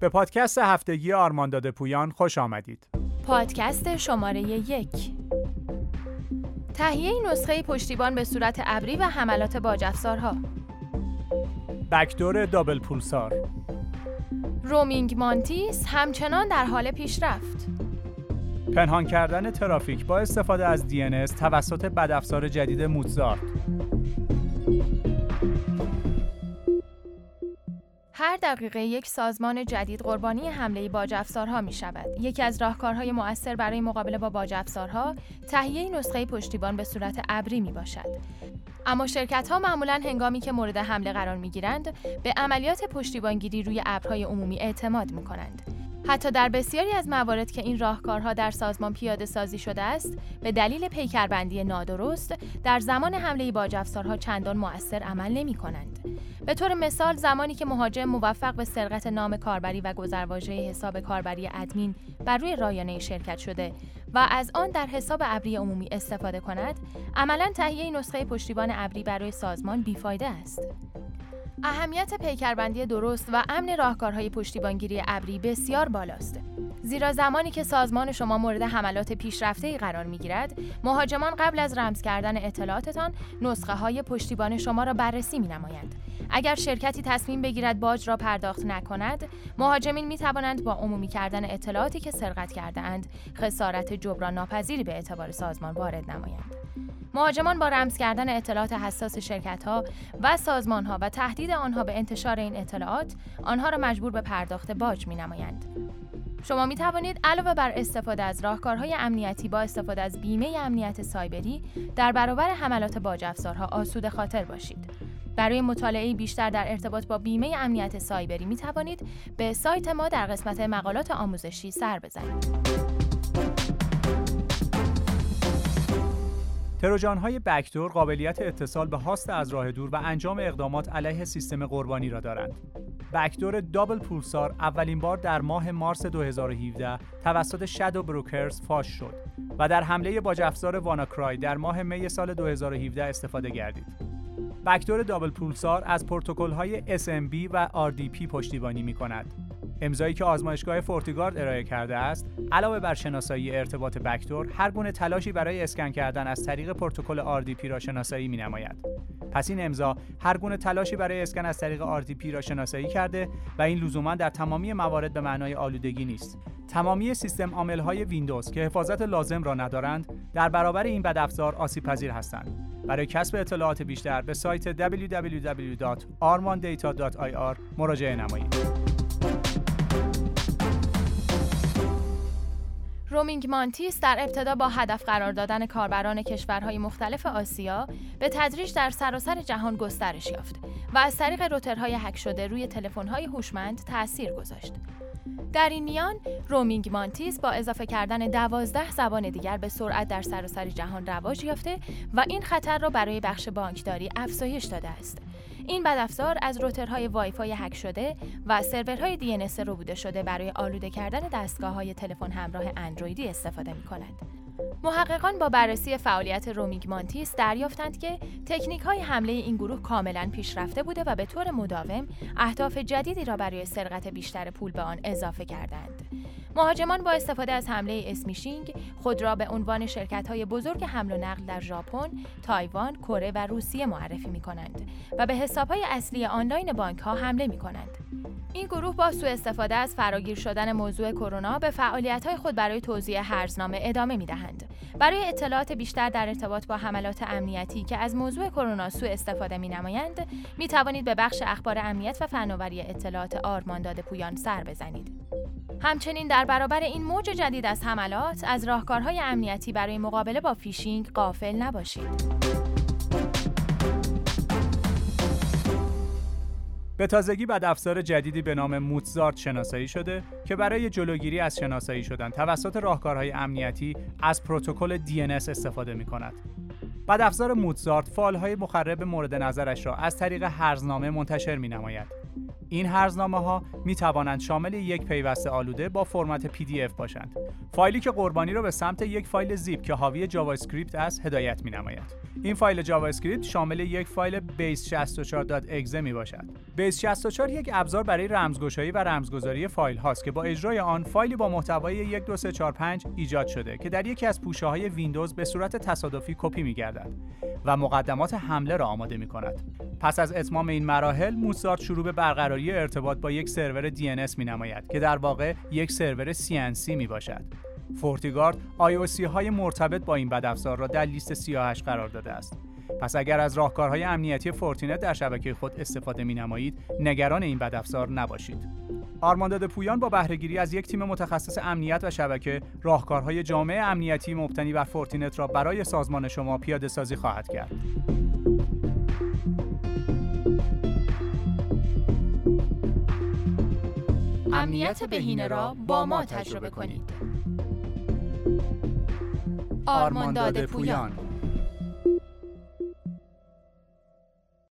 به پادکست هفتگی آرمانداد پویان خوش آمدید. پادکست شماره یک. تهیه نسخه پشتیبان به صورت ابری و حملات باجافزارها. بکدور دابل پولسار. رومینگ مانتیس همچنان در حال پیشرفت. پنهان کردن ترافیک با استفاده از DNS توسط بدافزار جدید موزارت هر دقیقه یک سازمان جدید قربانی حمله باج افزارها می شود. یکی از راهکارهای مؤثر برای مقابله با باج افزارها تهیه نسخه پشتیبان به صورت ابری می باشد. اما شرکت ها معمولا هنگامی که مورد حمله قرار می گیرند به عملیات پشتیبانگیری روی ابرهای عمومی اعتماد می کنند. حتی در بسیاری از موارد که این راهکارها در سازمان پیاده سازی شده است به دلیل پیکربندی نادرست در زمان حمله باج افزارها چندان مؤثر عمل نمی کنند. به طور مثال زمانی که مهاجم موفق به سرقت نام کاربری و گذرواژه حساب کاربری ادمین بر روی رایانه شرکت شده و از آن در حساب ابری عمومی استفاده کند عملا تهیه نسخه پشتیبان ابری برای سازمان بیفایده است اهمیت پیکربندی درست و امن راهکارهای پشتیبانگیری ابری بسیار بالاست. زیرا زمانی که سازمان شما مورد حملات پیشرفته قرار می گیرد، مهاجمان قبل از رمز کردن اطلاعاتتان نسخه های پشتیبان شما را بررسی می نمایند. اگر شرکتی تصمیم بگیرد باج را پرداخت نکند، مهاجمین می توانند با عمومی کردن اطلاعاتی که سرقت کرده اند، خسارت جبران ناپذیری به اعتبار سازمان وارد نمایند. مهاجمان با رمز کردن اطلاعات حساس شرکت ها و سازمان ها و تهدید آنها به انتشار این اطلاعات آنها را مجبور به پرداخت باج می نمایند. شما می توانید علاوه بر استفاده از راهکارهای امنیتی با استفاده از بیمه امنیت سایبری در برابر حملات باج افزارها آسود خاطر باشید. برای مطالعه بیشتر در ارتباط با بیمه امنیت سایبری می توانید به سایت ما در قسمت مقالات آموزشی سر بزنید. تروجان های بکدور قابلیت اتصال به هاست از راه دور و انجام اقدامات علیه سیستم قربانی را دارند. بکدور دابل پولسار اولین بار در ماه مارس 2017 توسط شادو بروکرز فاش شد و در حمله با افزار واناکرای در ماه می سال 2017 استفاده گردید. بکدور دابل پولسار از پروتکل های SMB و RDP پشتیبانی می کند. امضایی که آزمایشگاه فورتیگارد ارائه کرده است علاوه بر شناسایی ارتباط بکتور هر گونه تلاشی برای اسکن کردن از طریق پروتکل RDP را شناسایی می نماید. پس این امضا هر گونه تلاشی برای اسکن از طریق RDP را شناسایی کرده و این لزوما در تمامی موارد به معنای آلودگی نیست. تمامی سیستم عاملهای ویندوز که حفاظت لازم را ندارند در برابر این بدافزار آسیب پذیر هستند. برای کسب اطلاعات بیشتر به سایت www.armondata.ir مراجعه نمایید. رومینگ مانتیس در ابتدا با هدف قرار دادن کاربران کشورهای مختلف آسیا به تدریج در سراسر جهان گسترش یافت و از طریق روترهای هک شده روی تلفن‌های هوشمند تاثیر گذاشت. در این میان رومینگ مانتیس با اضافه کردن دوازده زبان دیگر به سرعت در سراسر جهان رواج یافته و این خطر را برای بخش بانکداری افزایش داده است. این بدافزار از روترهای وایفای هک شده و سرورهای دی رو بوده شده برای آلوده کردن دستگاه های تلفن همراه اندرویدی استفاده می کند. محققان با بررسی فعالیت رومیگ مانتیس دریافتند که تکنیک های حمله این گروه کاملا پیشرفته بوده و به طور مداوم اهداف جدیدی را برای سرقت بیشتر پول به آن اضافه کردند. مهاجمان با استفاده از حمله اسمیشینگ خود را به عنوان شرکت های بزرگ حمل و نقل در ژاپن، تایوان، کره و روسیه معرفی می کنند و به حساب های اصلی آنلاین بانک ها حمله می کنند. این گروه با سوء استفاده از فراگیر شدن موضوع کرونا به فعالیت های خود برای توزیع هرزنامه ادامه می دهند. برای اطلاعات بیشتر در ارتباط با حملات امنیتی که از موضوع کرونا سوء استفاده می نمایند، می توانید به بخش اخبار امنیت و فناوری اطلاعات آرمانداد پویان سر بزنید. همچنین در برابر این موج جدید از حملات از راهکارهای امنیتی برای مقابله با فیشینگ غافل نباشید. به تازگی بعد افزار جدیدی به نام موتزارت شناسایی شده که برای جلوگیری از شناسایی شدن توسط راهکارهای امنیتی از پروتکل DNS استفاده می کند. بدافزار موتزارت فایلهای مخرب مورد نظرش را از طریق هرزنامه منتشر می نماید. این هرزنامه ها می توانند شامل یک پیوست آلوده با فرمت PDF باشند. فایلی که قربانی را به سمت یک فایل زیپ که حاوی JavaScript است هدایت می نماید. این فایل JavaScript شامل یک فایل base64.exe می باشد. base64 یک ابزار برای رمزگشایی و رمزگذاری فایل هاست که با اجرای آن فایلی با محتوای 12345 ایجاد شده که در یکی از پوشه های ویندوز به صورت تصادفی کپی می گردد و مقدمات حمله را آماده می کند. پس از اتمام این مراحل موتزارت شروع به برقراری ارتباط با یک سرور DNS می نماید که در واقع یک سرور C&C می باشد. FortiGuard سی های مرتبط با این بدافزار را در لیست سیاهش قرار داده است. پس اگر از راهکارهای امنیتی Fortinet در شبکه خود استفاده می نمایید، نگران این بدافزار نباشید. آرمان داده پویان با بهرهگیری از یک تیم متخصص امنیت و شبکه راهکارهای جامع امنیتی مبتنی بر Fortinet را برای سازمان شما پیاده سازی خواهد کرد. امنیت بهینه را با ما تجربه کنید. آرمانداد پویان